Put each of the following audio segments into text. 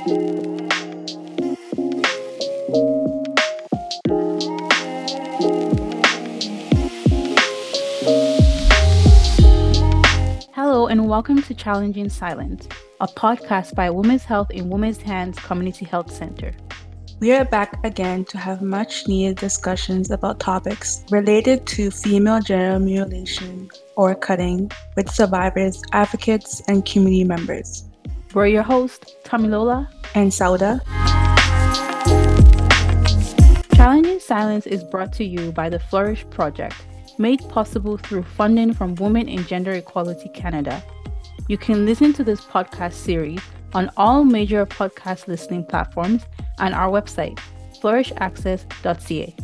Hello, and welcome to Challenging Silence, a podcast by Women's Health in Women's Hands Community Health Center. We are back again to have much needed discussions about topics related to female genital mutilation or cutting with survivors, advocates, and community members. We're your hosts, Lola and Sauda. Challenging Silence is brought to you by the Flourish Project, made possible through funding from Women in Gender Equality Canada. You can listen to this podcast series on all major podcast listening platforms and our website, flourishaccess.ca.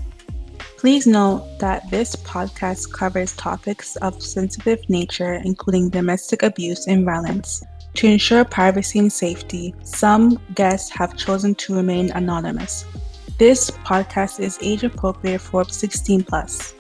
Please note that this podcast covers topics of sensitive nature, including domestic abuse and violence. To ensure privacy and safety, some guests have chosen to remain anonymous. This podcast is age appropriate for 16 plus.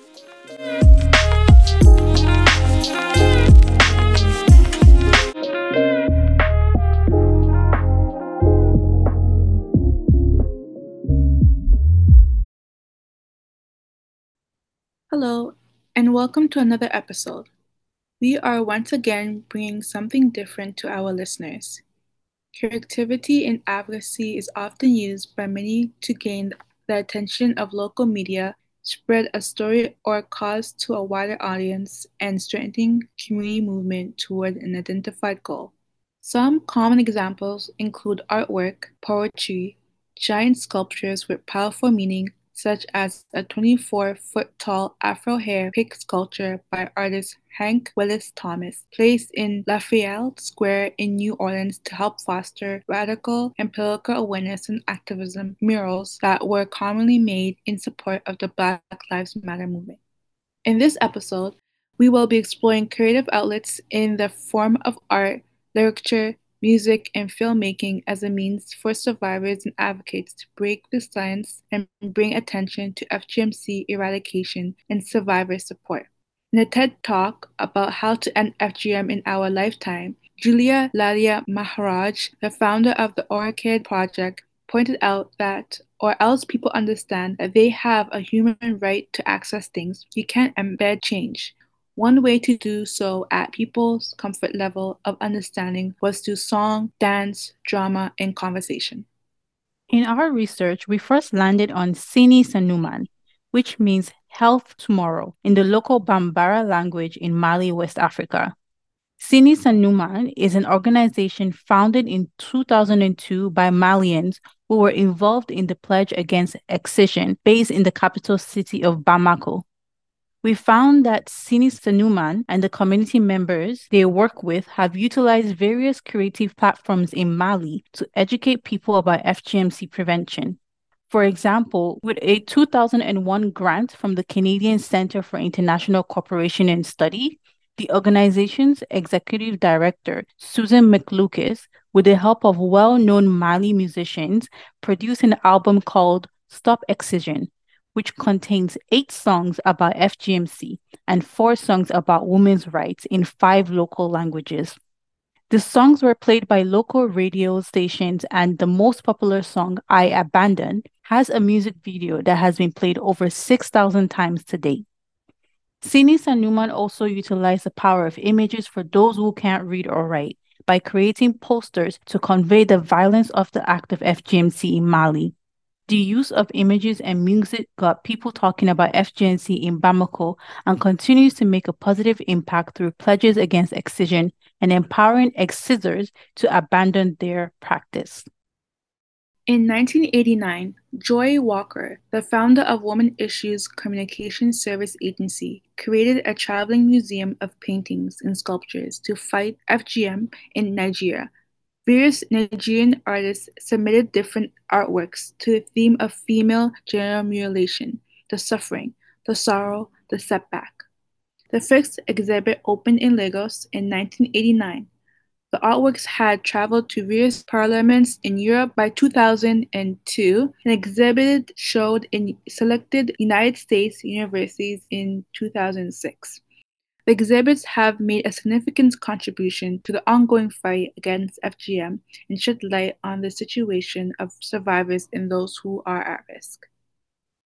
Hello, and welcome to another episode. We are once again bringing something different to our listeners. Creativity and advocacy is often used by many to gain the attention of local media, spread a story or cause to a wider audience, and strengthen community movement toward an identified goal. Some common examples include artwork, poetry, giant sculptures with powerful meaning, such as a 24-foot-tall Afro hair pick sculpture by artist Hank Willis Thomas, placed in Lafayette Square in New Orleans to help foster radical and political awareness and activism murals that were commonly made in support of the Black Lives Matter movement. In this episode, we will be exploring creative outlets in the form of art, literature, music, and filmmaking as a means for survivors and advocates to break the silence and bring attention to FGMC eradication and survivor support. In a TED Talk about how to end FGM in our lifetime, Julia Lalla-Maharajh, the founder of the Orchid Project, pointed out that or else people understand that they have a human right to access things, you can't embed change. One way to do so at people's comfort level of understanding was through song, dance, drama, and conversation. In our research, we first landed on Sini Sanuman, which means health tomorrow in the local Bambara language in Mali, West Africa. Sini Sanuman is an organization founded in 2002 by Malians who were involved in the pledge against excision based in the capital city of Bamako. We found that Sini Sanuman and the community members they work with have utilized various creative platforms in Mali to educate people about FGMC prevention. For example, with a 2001 grant from the Canadian Centre for International Cooperation and Study, the organization's executive director, Susan McLucas, with the help of well known Mali musicians, produced an album called Stop Excision, which contains eight songs about FGMC and four songs about women's rights in five local languages. The songs were played by local radio stations, and the most popular song, I Abandon, has a music video that has been played over 6,000 times to date. Sini Sanuman also utilized the power of images for those who can't read or write by creating posters to convey the violence of the act of FGMC in Mali. The use of images and music got people talking about FGMC in Bamako and continues to make a positive impact through pledges against excision and empowering excisors to abandon their practice. In 1989, Joy Walker, the founder of Women Issues Communication Service Agency, created a traveling museum of paintings and sculptures to fight FGM in Nigeria Various Nigerian artists submitted different artworks to the theme of female genital mutilation, the suffering, the sorrow, the setback. The first exhibit opened in Lagos in 1989. The artworks had traveled to various parliaments in Europe by 2002 and exhibited showed in selected United States universities in 2006. The exhibits have made a significant contribution to the ongoing fight against FGM and shed light on the situation of survivors and those who are at risk.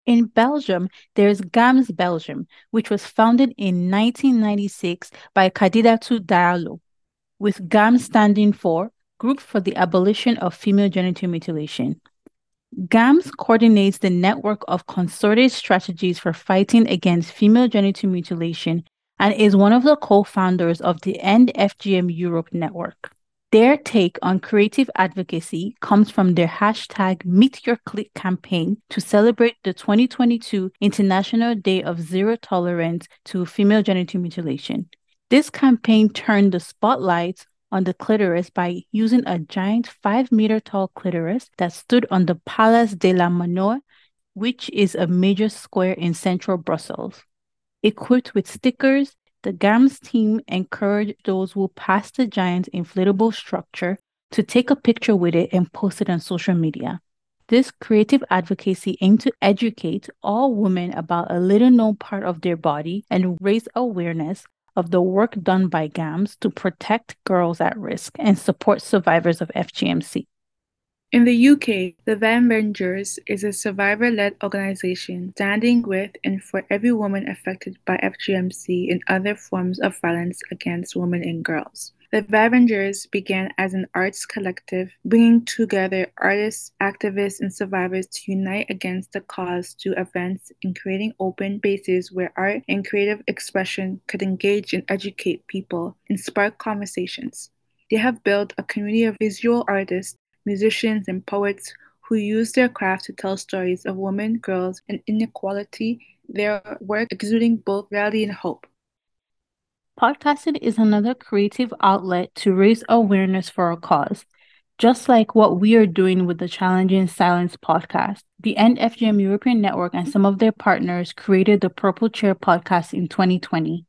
In Belgium, there's GAMS Belgium, which was founded in 1996 by Kadidiatou Diallo, with GAMS standing for Group for the Abolition of Female Genital Mutilation. GAMS coordinates the network of concerted strategies for fighting against female genital mutilation and is one of the co founders of the End FGM Europe network. Their take on creative advocacy comes from their hashtag Meet Your Clit campaign to celebrate the 2022 International Day of Zero Tolerance to Female Genital Mutilation. This campaign turned the spotlight on the clitoris by using a giant five meter tall clitoris that stood on the Place de la Monnaie, which is a major square in central Brussels. Equipped with stickers, the GAMS team encouraged those who passed the giant inflatable structure to take a picture with it and post it on social media. This creative advocacy aimed to educate all women about a little known part of their body and raise awareness of the work done by GAMS to protect girls at risk and support survivors of FGMC. In the UK, the Vavengers is a survivor led organization standing with and for every woman affected by FGMC and other forms of violence against women and girls. The Vavengers began as an arts collective, bringing together artists, activists, and survivors to unite against the cause through events and creating open spaces where art and creative expression could engage and educate people and spark conversations. They have built a community of visual artists musicians, and poets who use their craft to tell stories of women, girls, and inequality, their work exuding both reality and hope. Podcasting is another creative outlet to raise awareness for a cause. Just like what we are doing with the Challenging Silence podcast, the End FGM European Network and some of their partners created the Purple Chair podcast in 2020.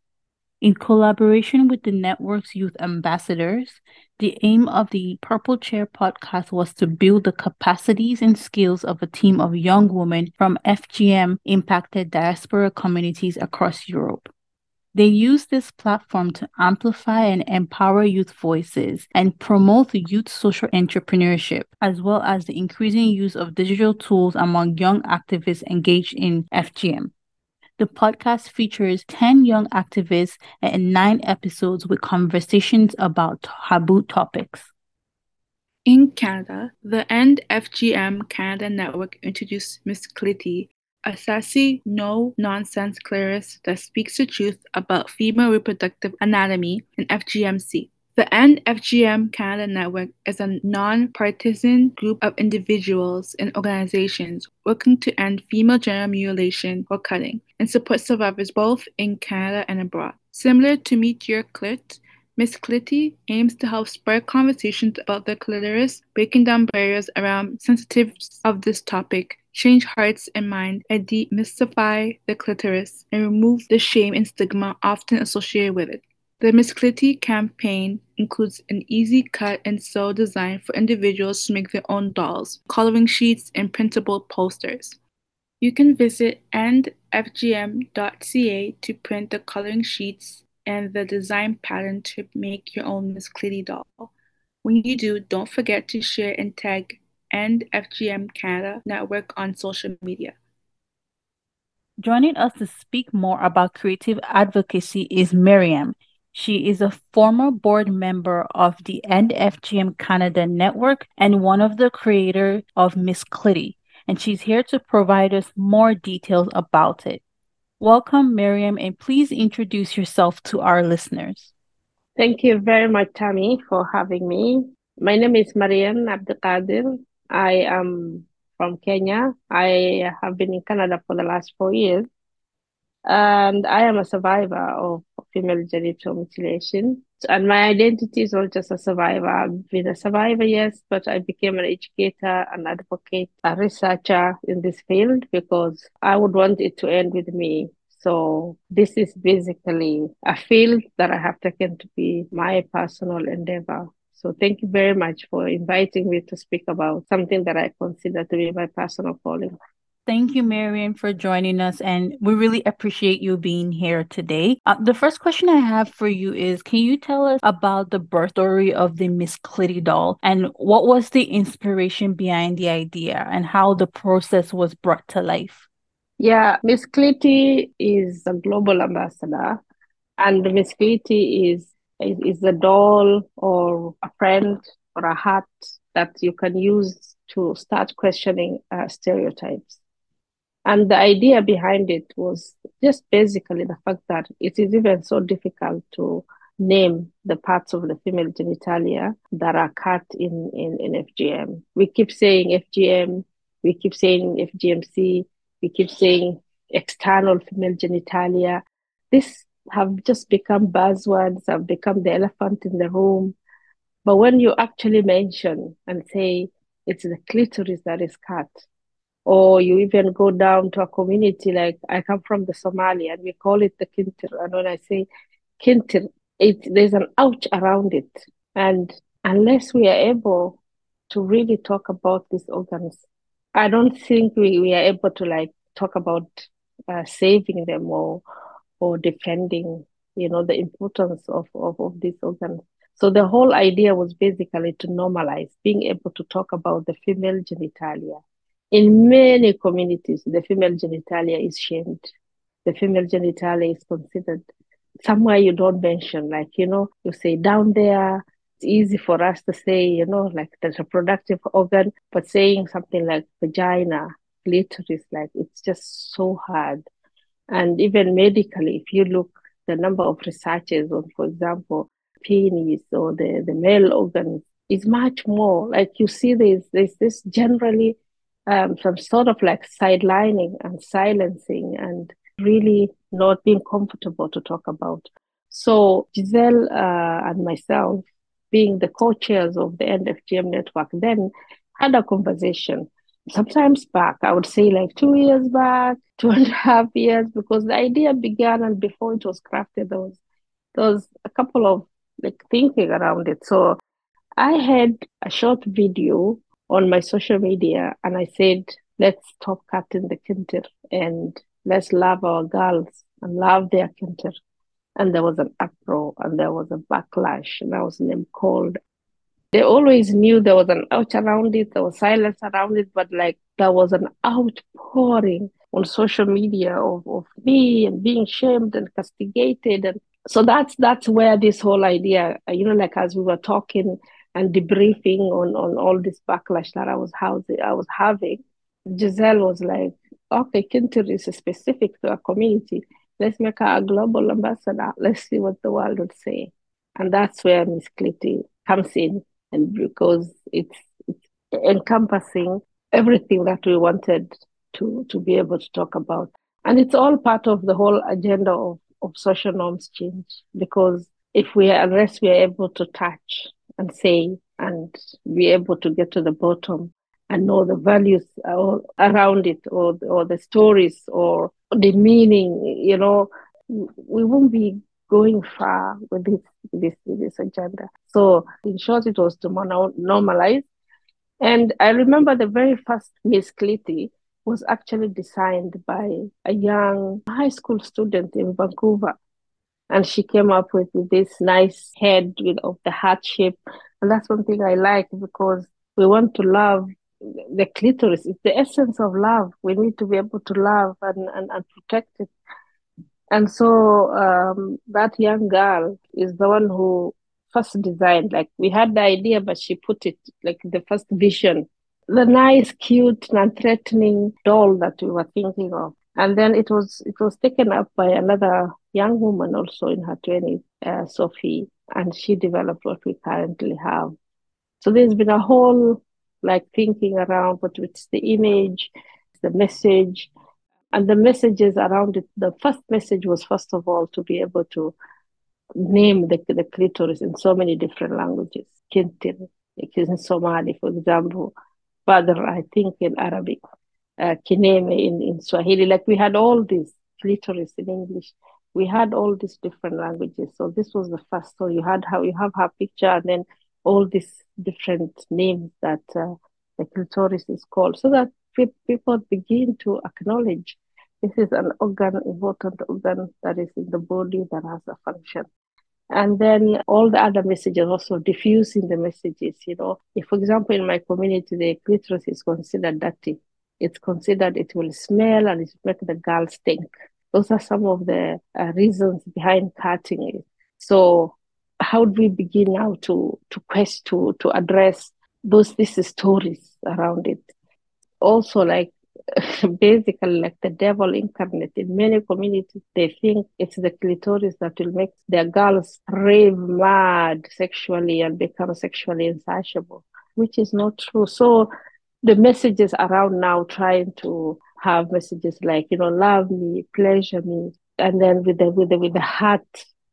In collaboration with the network's youth ambassadors, the aim of the Purple Chair podcast was to build the capacities and skills of a team of young women from FGM impacted diaspora communities across Europe. They use this platform to amplify and empower youth voices and promote youth social entrepreneurship, as well as the increasing use of digital tools among young activists engaged in FGM. The podcast features 10 young activists and nine episodes with conversations about taboo topics. In Canada, the End FGM Canada Network introduced Miss Clitty, a sassy, no nonsense clitoris that speaks the truth about female reproductive anatomy and FGMC. The End FGM Canada Network is a non-partisan group of individuals and organizations working to end female genital mutilation or cutting and support survivors both in Canada and abroad. Similar to Meet Your Clit, Miss Clitty aims to help spark conversations about the clitoris, breaking down barriers around sensitivities of this topic, change hearts and minds, and demystify the clitoris, and remove the shame and stigma often associated with it. The Miss Clitty campaign includes an easy cut and sew design for individuals to make their own dolls, coloring sheets, and printable posters. You can visit endfgm.ca to print the coloring sheets and the design pattern to make your own Miss Clitty doll. When you do, don't forget to share and tag End FGM Canada Network on social media. Joining us to speak more about creative advocacy is Miriam. She is a former board member of the End FGM Canada network and one of the creators of Miss Clitty, and she's here to provide us more details about it. Welcome, Miriam, and please introduce yourself to our listeners. Thank you very much, Tammy, for having me. My name is Marian Abdelkader. I am from Kenya. I have been in Canada for the last four years and I am a survivor of female genital mutilation. And my identity is not just a survivor. I've been a survivor, yes, but I became an educator, an advocate, a researcher in this field because I would want it to end with me. So this is basically a field that I have taken to be my personal endeavor. So thank you very much for inviting me to speak about something that I consider to be my personal calling. Thank you, Marian, for joining us. And we really appreciate you being here today. Uh, the first question I have for you is Can you tell us about the birth story of the Miss Clitty doll and what was the inspiration behind the idea and how the process was brought to life? Yeah, Miss Clitty is a global ambassador, and Miss Clitty is, is is a doll or a friend or a hat that you can use to start questioning uh, stereotypes. And the idea behind it was just basically the fact that it is even so difficult to name the parts of the female genitalia that are cut in, in, in FGM. We keep saying FGM, we keep saying FGMC, we keep saying external female genitalia. These have just become buzzwords, have become the elephant in the room. But when you actually mention and say it's the clitoris that is cut, or you even go down to a community like I come from the Somali and we call it the kintir. And when I say kintir, it there's an ouch around it. And unless we are able to really talk about these organs, I don't think we, we are able to like talk about uh, saving them or or defending, you know, the importance of, of, of these organs. So the whole idea was basically to normalize being able to talk about the female genitalia in many communities, the female genitalia is shamed. The female genitalia is considered somewhere you don't mention, like, you know, you say down there, it's easy for us to say, you know, like the reproductive organ, but saying something like vagina, clitoris, like it's just so hard. And even medically, if you look the number of researches on, for example, penis or the, the male organs is much more. Like you see, there's, there's this generally um, sort of like sidelining and silencing and really not being comfortable to talk about. So Giselle uh, and myself, being the co-chairs of the End FGM network, then had a conversation. Sometimes back, I would say like two years back, two and a half years, because the idea began and before it was crafted, there was there was a couple of like thinking around it. So I had a short video on my social media and I said, let's stop cutting the kintir and let's love our girls and love their kintir. And there was an uproar and there was a backlash and I was name called. They always knew there was an ouch around it, there was silence around it, but like there was an outpouring on social media of, of me and being shamed and castigated and so that's that's where this whole idea you know like as we were talking and debriefing on, on all this backlash that I was housing, I was having, Giselle was like, okay, Kintir is specific to a community. Let's make her a global ambassador. Let's see what the world would say. And that's where Miss Clitty comes in, and because it's, it's encompassing everything that we wanted to, to be able to talk about. And it's all part of the whole agenda of, of social norms change because if we unless we are able to touch and say and be able to get to the bottom and know the values around it or, or the stories or the meaning, you know, we won't be going far with this, this, this agenda. So in short, it was to normalize. And I remember the very first Miss Clitty was actually designed by a young high school student in Vancouver and she came up with this nice head of the heart shape. And that's one thing i like because we want to love the clitoris. It's the essence of love. We need to be able to love and, and, and protect it. And so um, that young girl is the one who first designed like we had the idea but she put it like the first vision. The nice cute non-threatening doll that we were thinking of and then it was it was taken up by another young woman also in her 20s, uh, Sophie, and she developed what we currently have. So there's been a whole like thinking around what it's the image, the message, and the messages around it. The first message was first of all to be able to name the, the clitoris in so many different languages. Kintir, in Somali, for example, Badr, I think in Arabic uh, Kineme in, in Swahili. Like we had all these clitoris in English. We had all these different languages. So this was the first. So you had how you have her picture and then all these different names that uh, the clitoris is called. So that people begin to acknowledge this is an organ, important organ that is in the body that has a function. And then all the other messages also diffusing the messages, you know. If, for example, in my community, the clitoris is considered dirty, it's considered it will smell and it make the girl stink. Those are some of the uh, reasons behind cutting it. So, how do we begin now to to quest to to address those these stories around it? Also, like basically like the devil incarnate. In many communities, they think it's the clitoris that will make their girls rave mad sexually and become sexually insatiable, which is not true. So the messages around now trying to have messages like, you know, love me, pleasure me, and then with the with the with the heart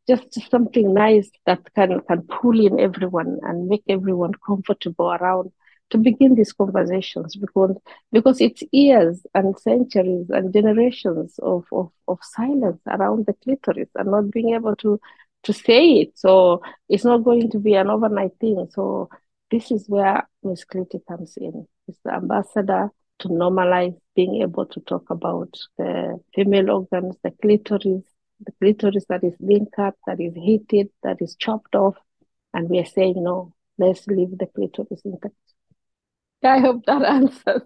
just something nice that can can pull in everyone and make everyone comfortable around to begin these conversations because because it's years and centuries and generations of, of, of silence around the clitoris and not being able to to say it. So it's not going to be an overnight thing. So this is where Ms. Clitty comes in. It's the ambassador to normalize being able to talk about the female organs, the clitoris, the clitoris that is being cut, that is heated, that is chopped off. And we are saying, no, let's leave the clitoris intact. I hope that answers.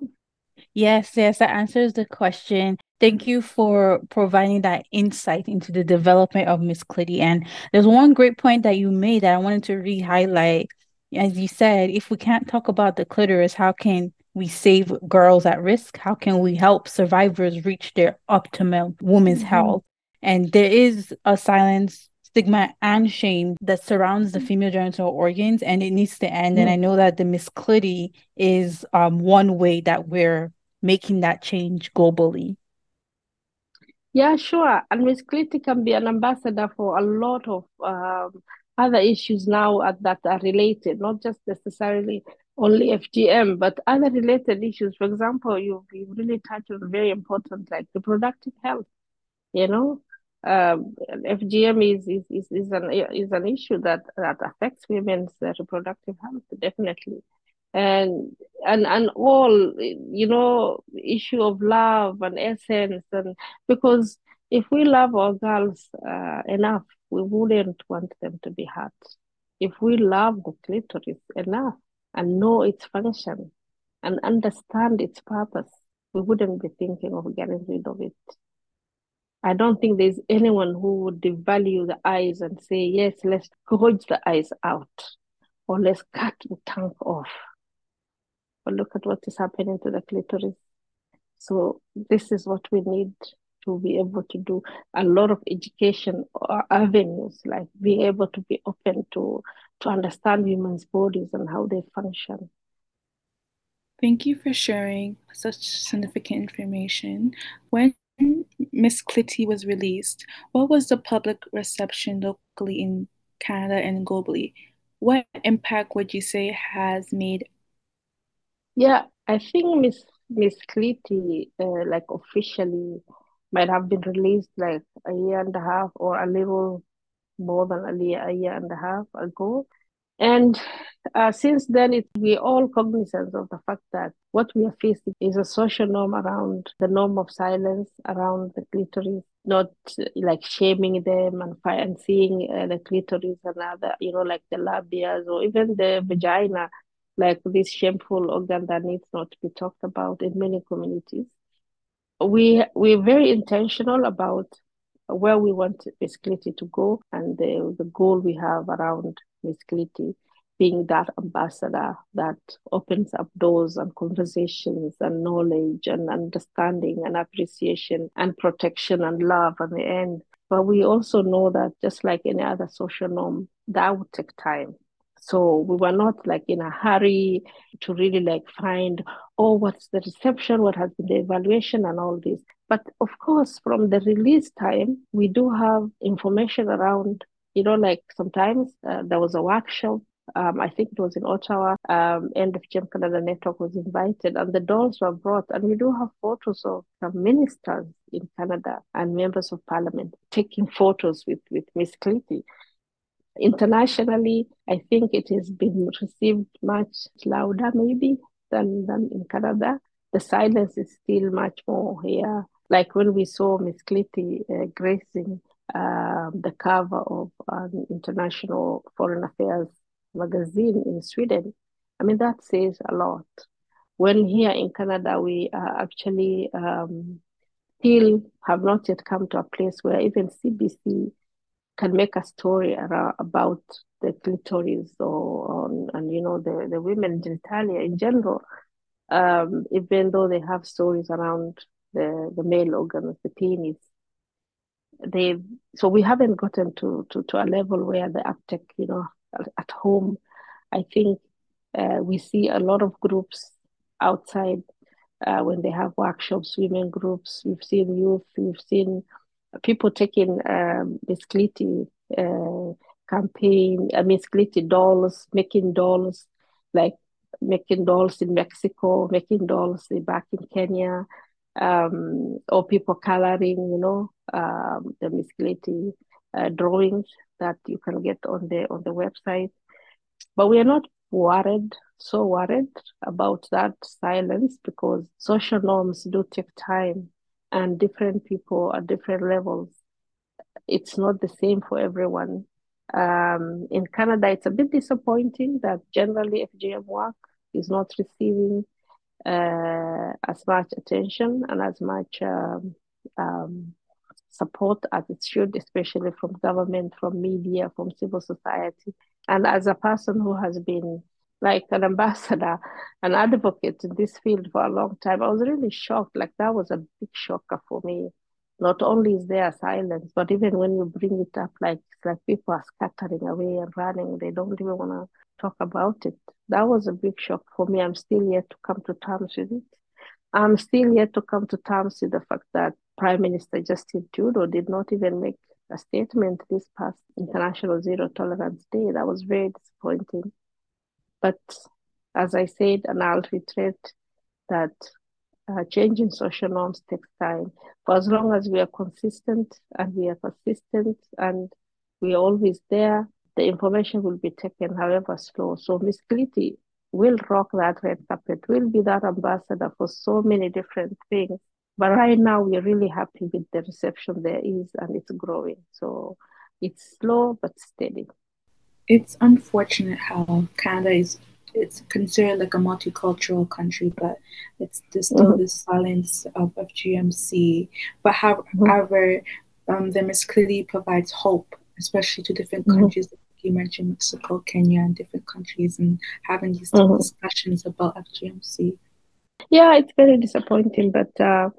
Yes, yes, that answers the question. Thank you for providing that insight into the development of Miss Clitty. And there's one great point that you made that I wanted to re-highlight. As you said, if we can't talk about the clitoris, how can we save girls at risk? How can we help survivors reach their optimal women's mm-hmm. health? And there is a silence stigma and shame that surrounds the mm. female genital organs and it needs to end. Mm. And I know that the Miss Clitty is um, one way that we're making that change globally. Yeah, sure. And Miss Clitty can be an ambassador for a lot of um, other issues now that are related, not just necessarily only FGM, but other related issues. For example, you've, you've really touched on very important, like reproductive health. You know, um, FGM is, is, is, is, an, is an issue that, that affects women's reproductive health, definitely. And, and, and all, you know, issue of love and essence. And because if we love our girls uh, enough, we wouldn't want them to be hurt. If we love the clitoris enough and know its function and understand its purpose, we wouldn't be thinking of getting rid of it. I don't think there's anyone who would devalue the eyes and say, yes, let's gouge the eyes out or let's cut the tongue off. But look at what is happening to the clitoris. So this is what we need to be able to do a lot of education avenues, like being able to be open to to understand women's bodies and how they function. Thank you for sharing such significant information. When Miss Clitty was released, what was the public reception locally in Canada and globally? What impact would you say has made? Yeah, I think Miss Miss Clitty, uh, like officially, might have been released like a year and a half or a little more than a year, a year and a half ago. And uh, since then, it, we're all cognizant of the fact that what we are facing is a social norm around the norm of silence around the clitoris, not like shaming them and, and seeing uh, the clitoris and other, you know, like the labias or even the vagina, like this shameful organ that needs not to be talked about in many communities. We we're very intentional about where we want Miss Clitty to go and the, the goal we have around Miss Clitty being that ambassador that opens up doors and conversations and knowledge and understanding and appreciation and protection and love at the end. But we also know that just like any other social norm, that would take time. So we were not like in a hurry to really like find, oh, what's the reception, what has been the evaluation and all this. But of course, from the release time, we do have information around, you know, like sometimes uh, there was a workshop um, I think it was in Ottawa, um, the FGM Canada Network was invited, and the dolls were brought. And we do have photos of some ministers in Canada and members of parliament taking photos with, with Miss Clitty. Internationally, I think it has been received much louder, maybe, than, than in Canada. the silence is still much more here. Like when we saw Miss Clitty uh, gracing uh, the cover of an international foreign affairs magazine in Sweden, I mean, that says a lot. When here in Canada, we are actually um, still have not yet come to a place where even CBC can make a story around, about the clitoris or on, and you know the, the women genitalia in general um, even though they have stories around the, the male organs, the penis. They so we haven't gotten to, to, to a level where the uptake, you know, at home. I think uh, we see a lot of groups outside uh, when they have workshops, women groups. We've seen youth, we've seen people taking um, basically uh, campaign, I mean, Clitty dolls, making dolls like making dolls in Mexico, making dolls back in Kenya, um, or people coloring, you know, um, the Clitty uh, drawings that you can get on the on the website. But we are not worried, so worried about that silence because social norms do take time and different people at different levels. It's not the same for everyone. Um, in Canada, it's a bit disappointing that generally FGM work is not receiving uh, as much attention and as much um, um, support as it should, especially from government, from media, from civil society. And as a person who has been like an ambassador, an advocate in this field for a long time, I was really shocked. Like that was a big shocker for me. Not only is there silence, but even when you bring it up, like like people are scattering away and running. They don't even want to talk about it. That was a big shock for me. I'm still yet to come to terms with it. I'm still yet to come to terms with the fact that Prime Minister Justin Trudeau did not even make a statement this past International Zero Tolerance Day. That was very disappointing. But as I said, and I'll reiterate that uh, changing social norms takes time. For as long as we are consistent and we are persistent and we are always there, the information will be taken however slow. So Miss Clitty will rock that red carpet, will be that ambassador for so many different things. But right now we're really happy with the reception there is and it's growing. So it's slow but steady. It's unfortunate how Canada is it's considered like a multicultural country, but it's there's still mm-hmm. this silence of, of GMC. But mm-hmm. however, mm-hmm. um, the Miss Clitty provides hope, especially to different mm-hmm. countries you mentioned Mexico, Kenya, and different countries, and having these mm-hmm. discussions about FGMC. Yeah, it's very disappointing, but uh,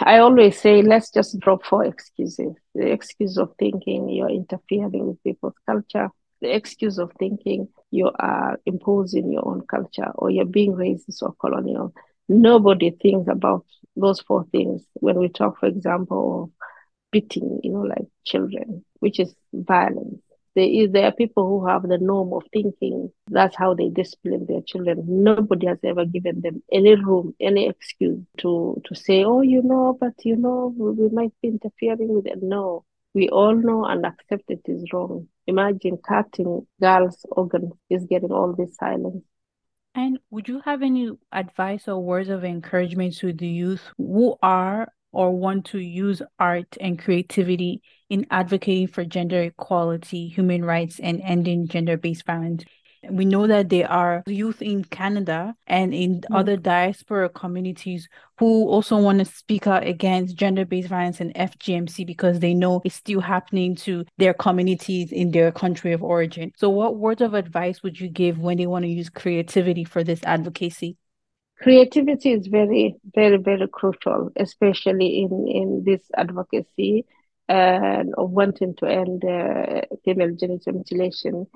I always say let's just drop four excuses. The excuse of thinking you're interfering with people's culture, the excuse of thinking you are imposing your own culture or you're being racist or colonial. Nobody thinks about those four things when we talk, for example, of beating, you know, like children, which is violence. There is there are people who have the norm of thinking. That's how they discipline their children. Nobody has ever given them any room any excuse to to say oh you know but you know we, we might be interfering with it. No. We all know and accept it is wrong imagine cutting girls organs is getting all this silence and would you have any advice or words of encouragement to the youth who are or want to use art and creativity in advocating for gender equality, human rights, and ending gender based violence. We know that there are youth in Canada and in mm. other diaspora communities who also want to speak out against gender based violence and FGMC because they know it's still happening to their communities in their country of origin. So, what words of advice would you give when they want to use creativity for this advocacy? creativity is very, very, very crucial, especially in, in this advocacy and of wanting to end uh, female genital mutilation.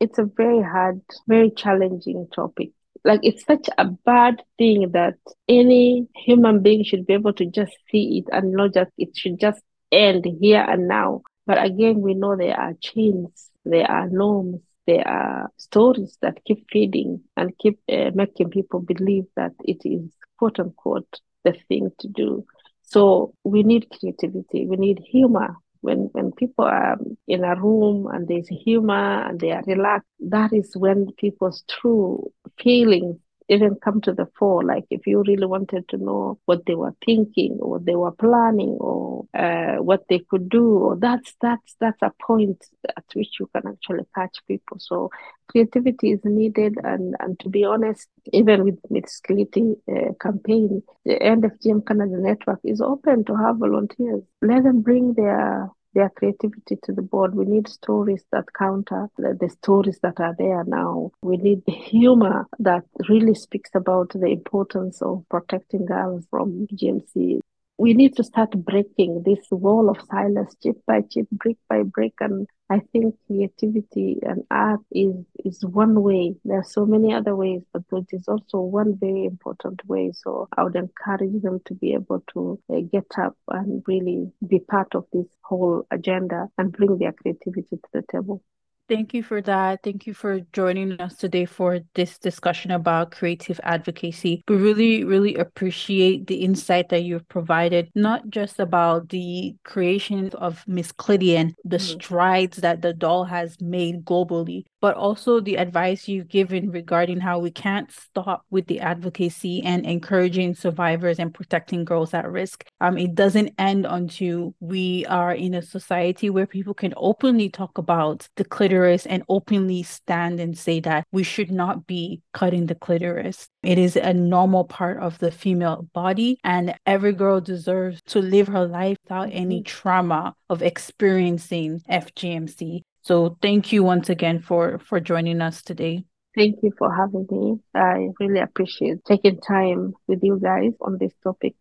It's a very hard, very challenging topic. Like it's such a bad thing that any human being should be able to just see it and not just it should just end here and now. But again, we know there are chains, there are norms, there are stories that keep feeding and keep uh, making people believe that it is quote unquote the thing to do. So we need creativity, we need humor. When, when people are in a room and there's humor and they are relaxed, that is when people's true feelings even come to the fore. Like if you really wanted to know what they were thinking or they were planning or uh, what they could do, or that's that's that's a point at which you can actually catch people. So creativity is needed, and and to be honest, even with Miss Kiliti uh, campaign, the End FGM Canada network is open to have volunteers. Let them bring their their creativity to the board. We need stories that counter the, the, stories that are there now. We need the humor that really speaks about the importance of protecting girls from GMC we need to start breaking this wall of silence chip by chip, brick by brick. And I think creativity and art is, is one way. There are so many other ways, but it is also one very important way. So I would encourage them to be able to uh, get up and really be part of this whole agenda and bring their creativity to the table. Thank you for that. Thank you for joining us today for this discussion about creative advocacy. We really, really appreciate the insight that you've provided, not just about the creation of Miss Clidian, the mm-hmm. strides that the doll has made globally, but also the advice you've given regarding how we can't stop with the advocacy and encouraging survivors and protecting girls at risk. Um, it doesn't end until we are in a society where people can openly talk about the clitoris and openly stand and say that we should not be cutting the clitoris. It is a normal part of the female body, and every girl deserves to live her life without any mm-hmm. trauma of experiencing FGMC. So thank you once again for for joining us today. Thank you for having me. I really appreciate taking time with you guys on this topic.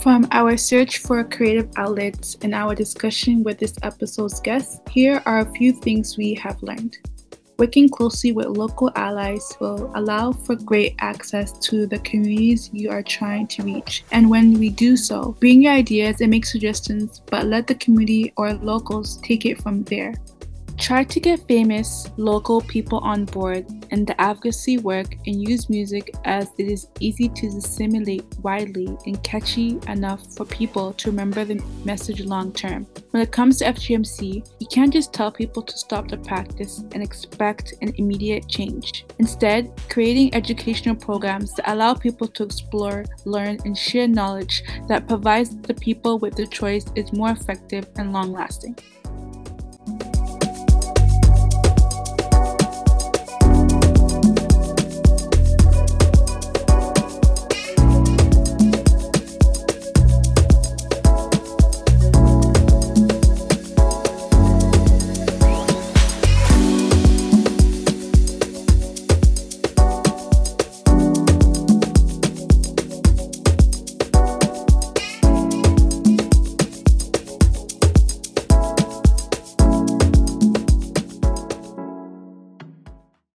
From our search for creative outlets and our discussion with this episode's guests, here are a few things we have learned. Working closely with local allies will allow for great access to the communities you are trying to reach. And when we do so, bring your ideas and make suggestions, but let the community or locals take it from there. Try to get famous local people on board in the advocacy work and use music as it is easy to disseminate widely and catchy enough for people to remember the message long term. When it comes to FGMC, you can't just tell people to stop the practice and expect an immediate change. Instead, creating educational programs that allow people to explore, learn, and share knowledge that provides the people with the choice is more effective and long lasting.